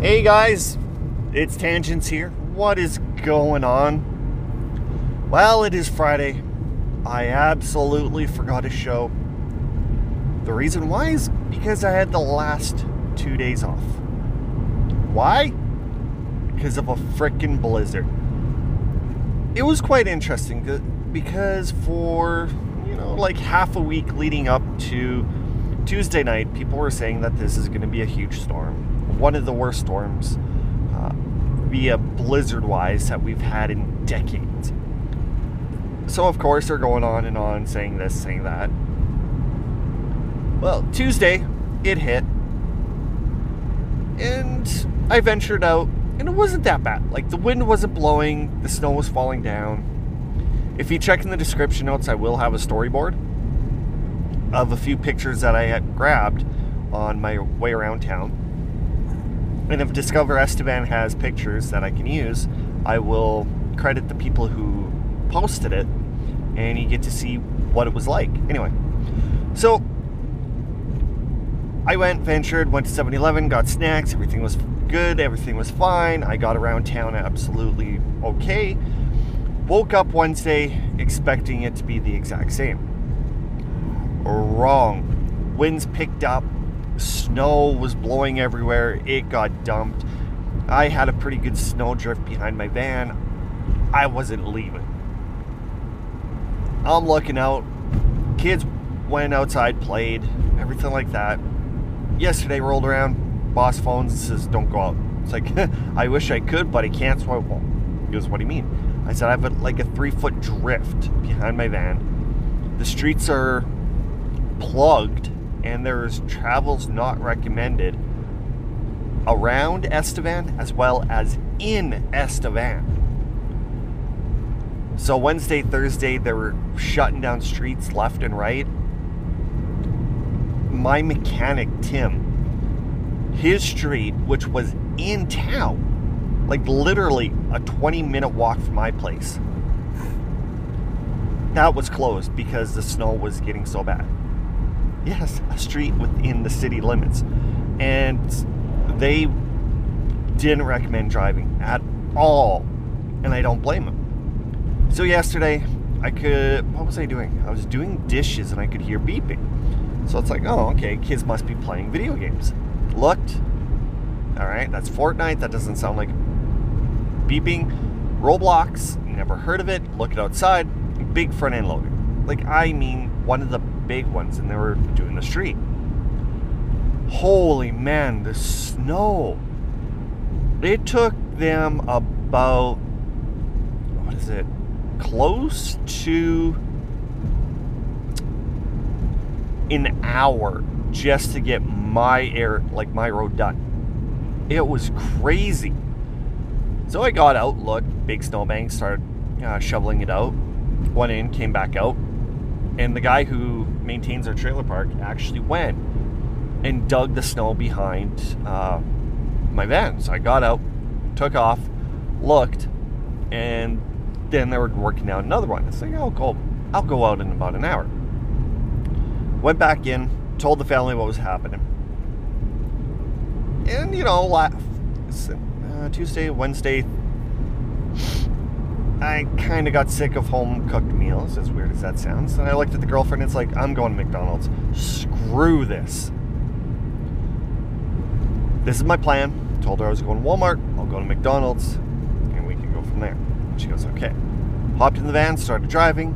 Hey guys, it's Tangents here. What is going on? Well, it is Friday. I absolutely forgot a show. The reason why is because I had the last two days off. Why? Because of a freaking blizzard. It was quite interesting because for, you know, like half a week leading up to Tuesday night, people were saying that this is going to be a huge storm one of the worst storms, uh, via blizzard wise, that we've had in decades. So, of course, they're going on and on saying this, saying that. Well, Tuesday, it hit. And I ventured out, and it wasn't that bad. Like, the wind wasn't blowing, the snow was falling down. If you check in the description notes, I will have a storyboard of a few pictures that I had grabbed on my way around town and if Discover Estevan has pictures that I can use, I will credit the people who posted it, and you get to see what it was like. Anyway, so I went, ventured, went to 7 Eleven, got snacks, everything was good, everything was fine. I got around town absolutely okay. Woke up Wednesday expecting it to be the exact same. Wrong. Winds picked up, Snow was blowing everywhere. It got dumped. I had a pretty good snow drift behind my van. I wasn't leaving. I'm looking out. Kids went outside, played, everything like that. Yesterday rolled around, boss phones and says, Don't go out. It's like, I wish I could, but I can't, so I won't. He goes, What do you mean? I said, I have a, like a three foot drift behind my van. The streets are plugged and there's travels not recommended around Estevan as well as in Estevan. So Wednesday, Thursday, they were shutting down streets left and right. My mechanic, Tim, his street, which was in town, like literally a 20 minute walk from my place, that was closed because the snow was getting so bad. Yes, a street within the city limits. And they didn't recommend driving at all. And I don't blame them. So yesterday, I could, what was I doing? I was doing dishes and I could hear beeping. So it's like, oh, okay, kids must be playing video games. Looked, all right, that's Fortnite. That doesn't sound like beeping. Roblox, never heard of it. Look outside. Big front end loader. Like, I mean, one of the big ones and they were doing the street. Holy man, the snow. It took them about, what is it, close to an hour just to get my air, like my road done. It was crazy. So I got out, looked, big snowbank, started uh, shoveling it out. Went in, came back out, and the guy who maintains our trailer park actually went and dug the snow behind uh, my van. So I got out, took off, looked, and then they were working out another one. It's like, I'll go, I'll go out in about an hour. Went back in, told the family what was happening, and you know, uh, Tuesday, Wednesday, I kind of got sick of home cooked meals, as weird as that sounds. And I looked at the girlfriend, it's like, I'm going to McDonald's. Screw this. This is my plan. Told her I was going to Walmart, I'll go to McDonald's, and we can go from there. And She goes, okay. Hopped in the van, started driving.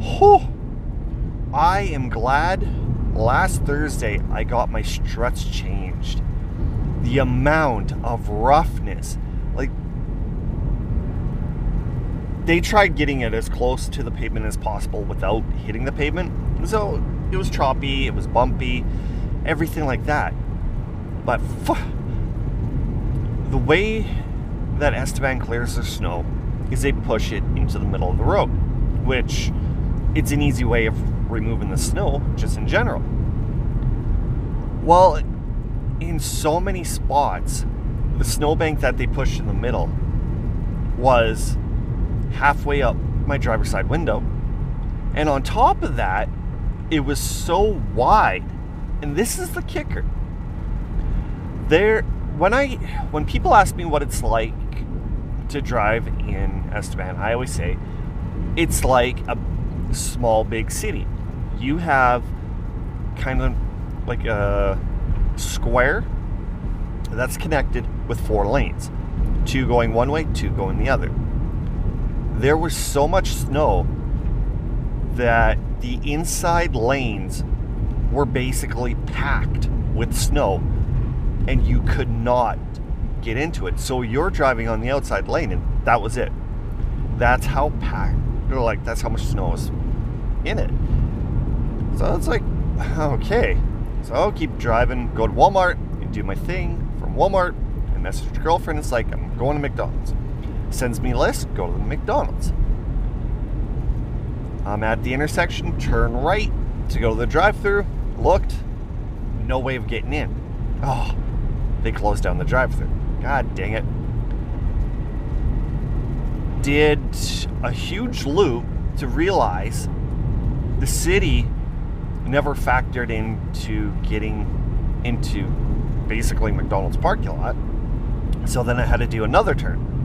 Oh, I am glad last Thursday I got my struts changed. The amount of roughness they tried getting it as close to the pavement as possible without hitting the pavement. So it was choppy, it was bumpy, everything like that. But the way that Estevan clears the snow is they push it into the middle of the road, which it's an easy way of removing the snow just in general. Well, in so many spots, the snowbank that they pushed in the middle was halfway up my driver's side window. And on top of that, it was so wide. And this is the kicker. There when I when people ask me what it's like to drive in Estevan, I always say it's like a small big city. You have kind of like a square that's connected with four lanes. Two going one way, two going the other. There was so much snow that the inside lanes were basically packed with snow and you could not get into it. So you're driving on the outside lane and that was it. That's how packed, or like, that's how much snow is in it. So it's like, okay. So I'll keep driving, go to Walmart, and do my thing from Walmart, and message your girlfriend. It's like, I'm going to McDonald's. Sends me list, go to the McDonald's. I'm at the intersection, turn right to go to the drive through. Looked, no way of getting in. Oh, they closed down the drive through. God dang it. Did a huge loop to realize the city never factored into getting into basically McDonald's parking lot. So then I had to do another turn,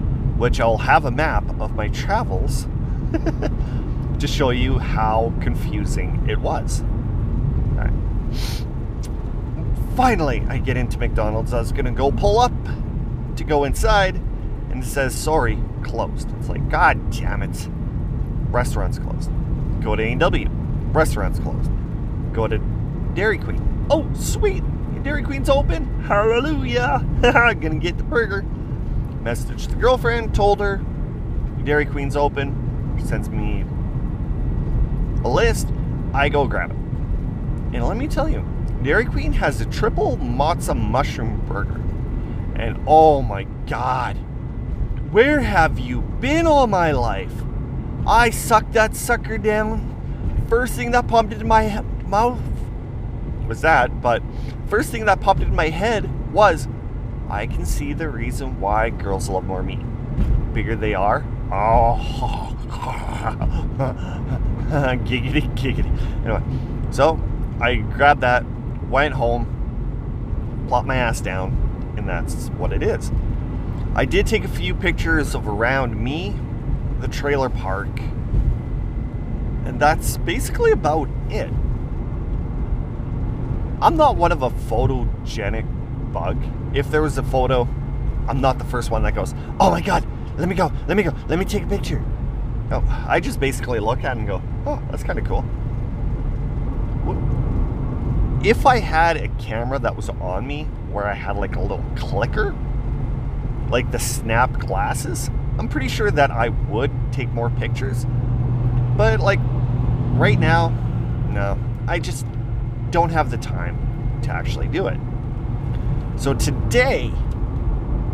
which I'll have a map of my travels to show you how confusing it was. Finally, I get into McDonald's. I was gonna go pull up to go inside, and it says, sorry, closed. It's like, God damn it. Restaurant's closed. Go to A&W. Restaurant's closed. Go to Dairy Queen. Oh, sweet. Dairy Queen's open. Hallelujah. Gonna get the burger. Message the girlfriend, told her Dairy Queen's open. She sends me a list. I go grab it. And let me tell you, Dairy Queen has a triple matzo mushroom burger. And oh my god, where have you been all my life? I sucked that sucker down. First thing that popped into my mouth was that, but first thing that popped into my head was I can see the reason why girls love more meat. Bigger they are. Oh, giggity, giggity. Anyway, so I grabbed that, went home, plopped my ass down, and that's what it is. I did take a few pictures of around me, the trailer park, and that's basically about it. I'm not one of a photogenic bug. If there was a photo, I'm not the first one that goes, oh my god, let me go, let me go, let me take a picture. No, I just basically look at it and go, oh, that's kind of cool. If I had a camera that was on me where I had like a little clicker, like the snap glasses, I'm pretty sure that I would take more pictures. But like right now, no, I just don't have the time to actually do it. So today,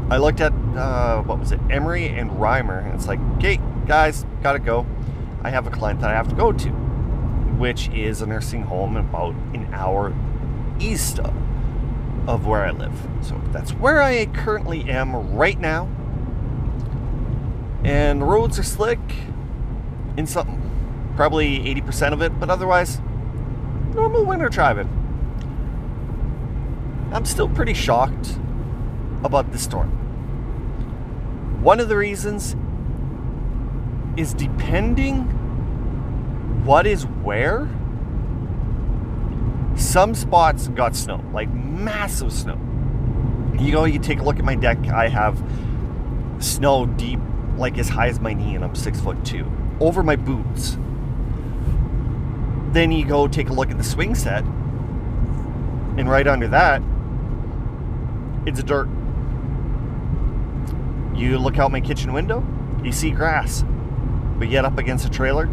I looked at uh, what was it, Emery and Reimer, and it's like, okay, guys, gotta go. I have a client that I have to go to, which is a nursing home about an hour east of, of where I live. So that's where I currently am right now. And the roads are slick in something, probably 80% of it, but otherwise, normal winter driving. I'm still pretty shocked about the storm. One of the reasons is depending what is where. Some spots got snow, like massive snow. You go, you take a look at my deck. I have snow deep, like as high as my knee, and I'm six foot two, over my boots. Then you go take a look at the swing set, and right under that, it's dirt. You look out my kitchen window, you see grass. But yet up against a trailer,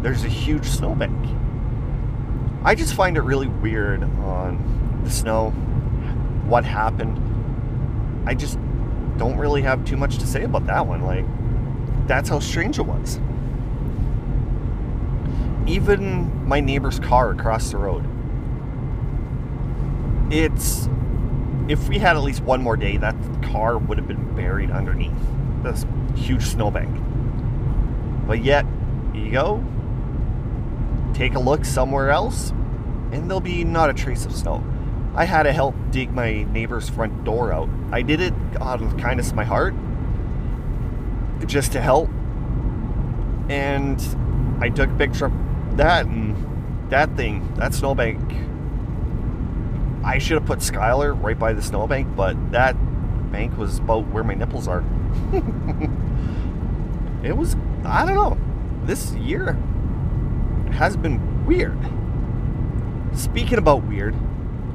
there's a huge snowbank. I just find it really weird on the snow, what happened. I just don't really have too much to say about that one. Like, that's how strange it was. Even my neighbor's car across the road. It's if we had at least one more day, that car would have been buried underneath this huge snowbank. But yet, you go, take a look somewhere else, and there'll be not a trace of snow. I had to help dig my neighbor's front door out. I did it out of the kindness of my heart, just to help. And I took a picture of that and that thing, that snowbank. I should have put Skylar right by the snowbank, but that bank was about where my nipples are. it was, I don't know. This year has been weird. Speaking about weird,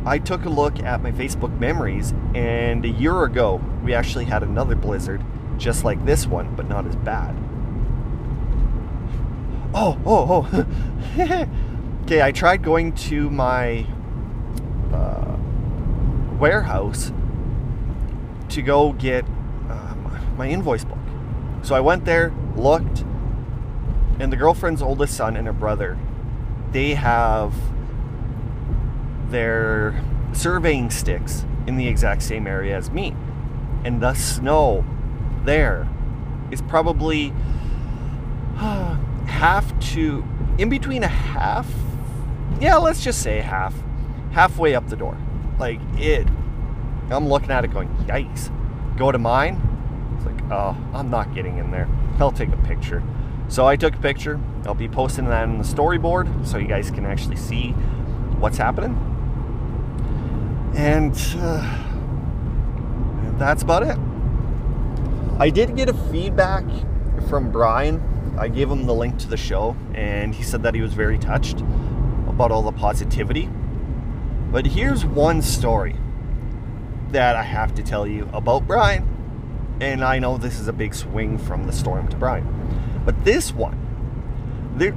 I took a look at my Facebook memories, and a year ago, we actually had another blizzard just like this one, but not as bad. Oh, oh, oh. okay, I tried going to my warehouse to go get um, my invoice book. So I went there, looked, and the girlfriend's oldest son and her brother, they have their surveying sticks in the exact same area as me. And the snow there is probably half to in between a half yeah let's just say half halfway up the door like it. I'm looking at it going yikes. Go to mine. It's like oh i'm not getting in there. I'll take a picture. So i took a picture. I'll be posting that in the storyboard so you guys can actually see what's happening. And uh, that's about it. I did get a feedback from Brian. I gave him the link to the show, and he said that he was very touched about all the positivity. But here's one story that I have to tell you about Brian. And I know this is a big swing from the storm to Brian. But this one, there,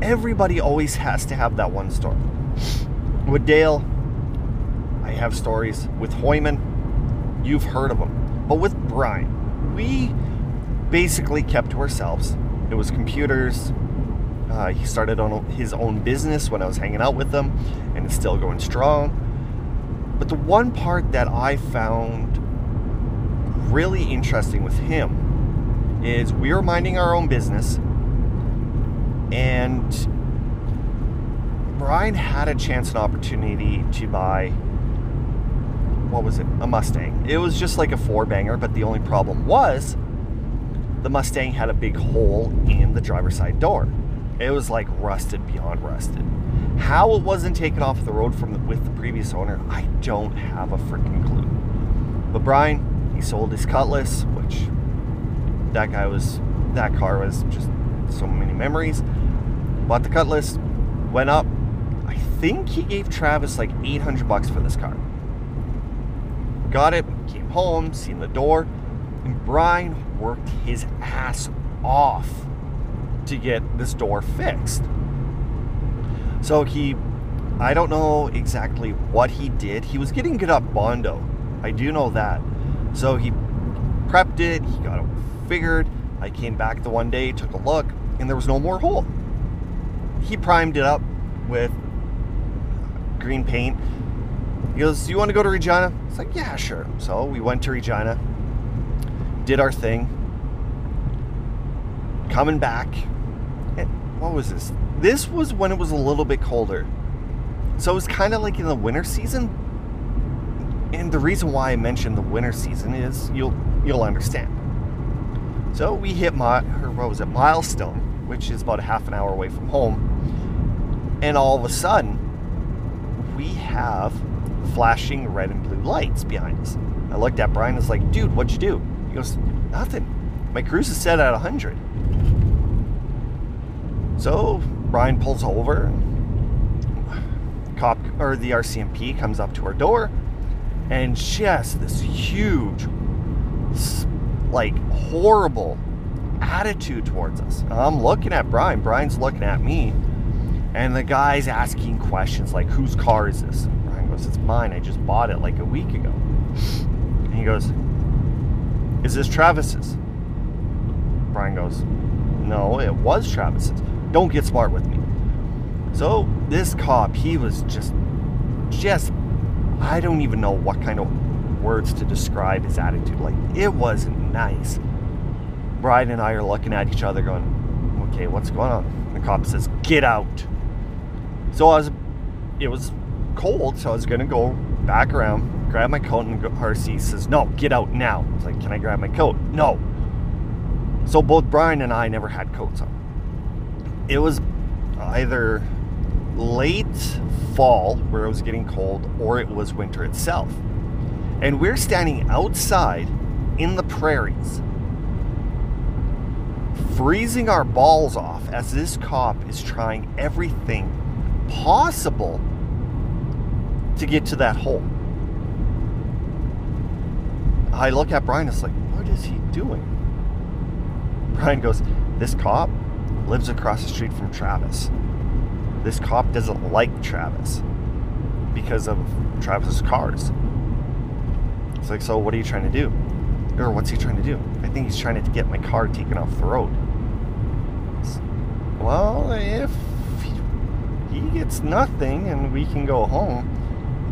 everybody always has to have that one story. With Dale, I have stories. With Hoyman, you've heard of them. But with Brian, we basically kept to ourselves. It was computers. Uh, he started on his own business when I was hanging out with him, and it's still going strong. But the one part that I found really interesting with him is we were minding our own business, and Brian had a chance and opportunity to buy what was it? A Mustang. It was just like a four banger, but the only problem was the Mustang had a big hole in the driver's side door. It was like rusted beyond rusted. How it wasn't taken off the road from the, with the previous owner, I don't have a freaking clue. But Brian, he sold his Cutlass, which that guy was, that car was just so many memories. Bought the Cutlass, went up. I think he gave Travis like 800 bucks for this car. Got it, came home, seen the door, and Brian worked his ass off to get this door fixed. So he, I don't know exactly what he did. He was getting good at Bondo. I do know that. So he prepped it, he got it figured. I came back the one day, took a look, and there was no more hole. He primed it up with green paint, he goes, You want to go to Regina? It's like, Yeah, sure. So we went to Regina, did our thing. Coming back, what was this? This was when it was a little bit colder. So it was kind of like in the winter season. And the reason why I mentioned the winter season is you'll you'll understand. So we hit my or what was it, milestone, which is about a half an hour away from home. And all of a sudden, we have flashing red and blue lights behind us. I looked at Brian and was like, dude, what'd you do? He goes, nothing. My cruise is set at 100. So Brian pulls over. Cop or the RCMP comes up to our door and she has this huge, like horrible attitude towards us. I'm looking at Brian. Brian's looking at me. And the guy's asking questions like, whose car is this? Brian goes, It's mine. I just bought it like a week ago. And he goes, Is this Travis's? Brian goes, No, it was Travis's. Don't get smart with me. So this cop, he was just, just, I don't even know what kind of words to describe his attitude. Like, it wasn't nice. Brian and I are looking at each other going, okay, what's going on? The cop says, get out. So I was, it was cold, so I was gonna go back around, grab my coat, and RC says, no, get out now. It's like, can I grab my coat? No. So both Brian and I never had coats on. It was either late fall where it was getting cold or it was winter itself. And we're standing outside in the prairies, freezing our balls off as this cop is trying everything possible to get to that hole. I look at Brian, it's like, what is he doing? Brian goes, This cop lives across the street from Travis. This cop doesn't like Travis because of Travis's cars. It's like, so what are you trying to do? Or what's he trying to do? I think he's trying to get my car taken off the road. Well, if he gets nothing and we can go home,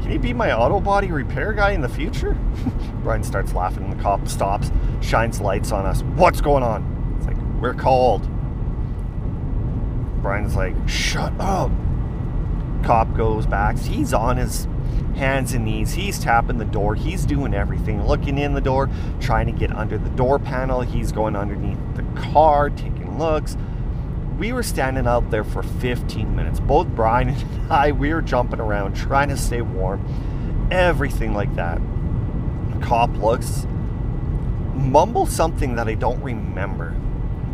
can he be my auto body repair guy in the future? Brian starts laughing and the cop stops, shines lights on us. What's going on? It's like, we're called. Brian's like, shut up. Cop goes back. He's on his hands and knees. He's tapping the door. He's doing everything. Looking in the door, trying to get under the door panel. He's going underneath the car, taking looks. We were standing out there for 15 minutes. Both Brian and I, we were jumping around, trying to stay warm. Everything like that. Cop looks, mumbles something that I don't remember.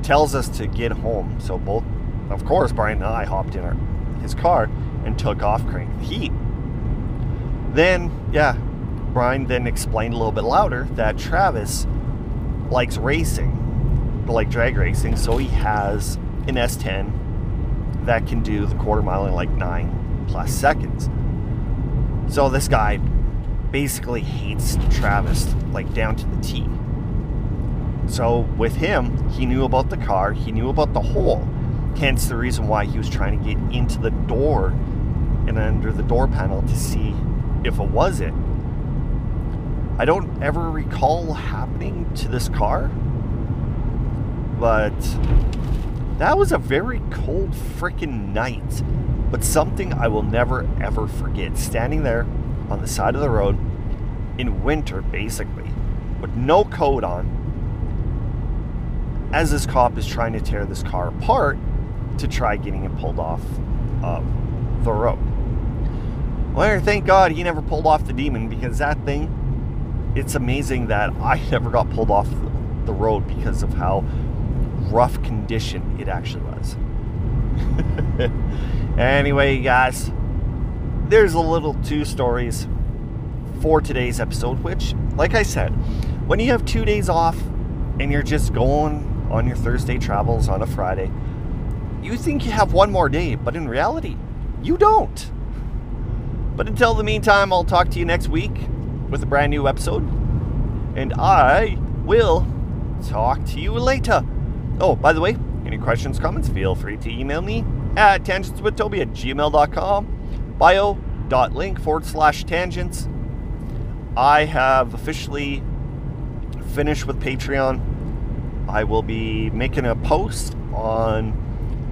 Tells us to get home. So both, of course, Brian and I hopped in our, his car and took off crank the heat. Then, yeah, Brian then explained a little bit louder that Travis likes racing, like drag racing, so he has an S10 that can do the quarter mile in like nine plus seconds. So this guy basically hates Travis like down to the T. So with him, he knew about the car, he knew about the hole. Hence the reason why he was trying to get into the door and under the door panel to see if it was it. I don't ever recall happening to this car, but that was a very cold freaking night. But something I will never ever forget. Standing there on the side of the road in winter, basically, with no coat on, as this cop is trying to tear this car apart to try getting it pulled off of the road. Well, thank God he never pulled off the demon because that thing, it's amazing that I never got pulled off the road because of how rough condition it actually was. anyway, guys, there's a little two stories for today's episode, which, like I said, when you have two days off and you're just going on your Thursday travels on a Friday, you think you have one more day, but in reality, you don't. But until the meantime, I'll talk to you next week with a brand new episode. And I will talk to you later. Oh, by the way, any questions, comments, feel free to email me at tangentswithtoby at gmail.com. Bio.link forward slash tangents. I have officially finished with Patreon. I will be making a post on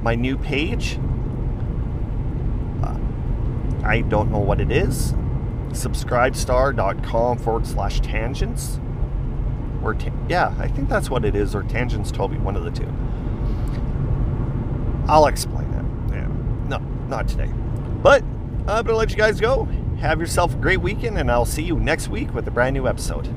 my new page uh, I don't know what it is. Subscribestar.com forward slash tangents. Or, ta- yeah, I think that's what it is, or tangents Toby, one of the two. I'll explain that. Yeah. No, not today. But I'm going to let you guys go. Have yourself a great weekend, and I'll see you next week with a brand new episode.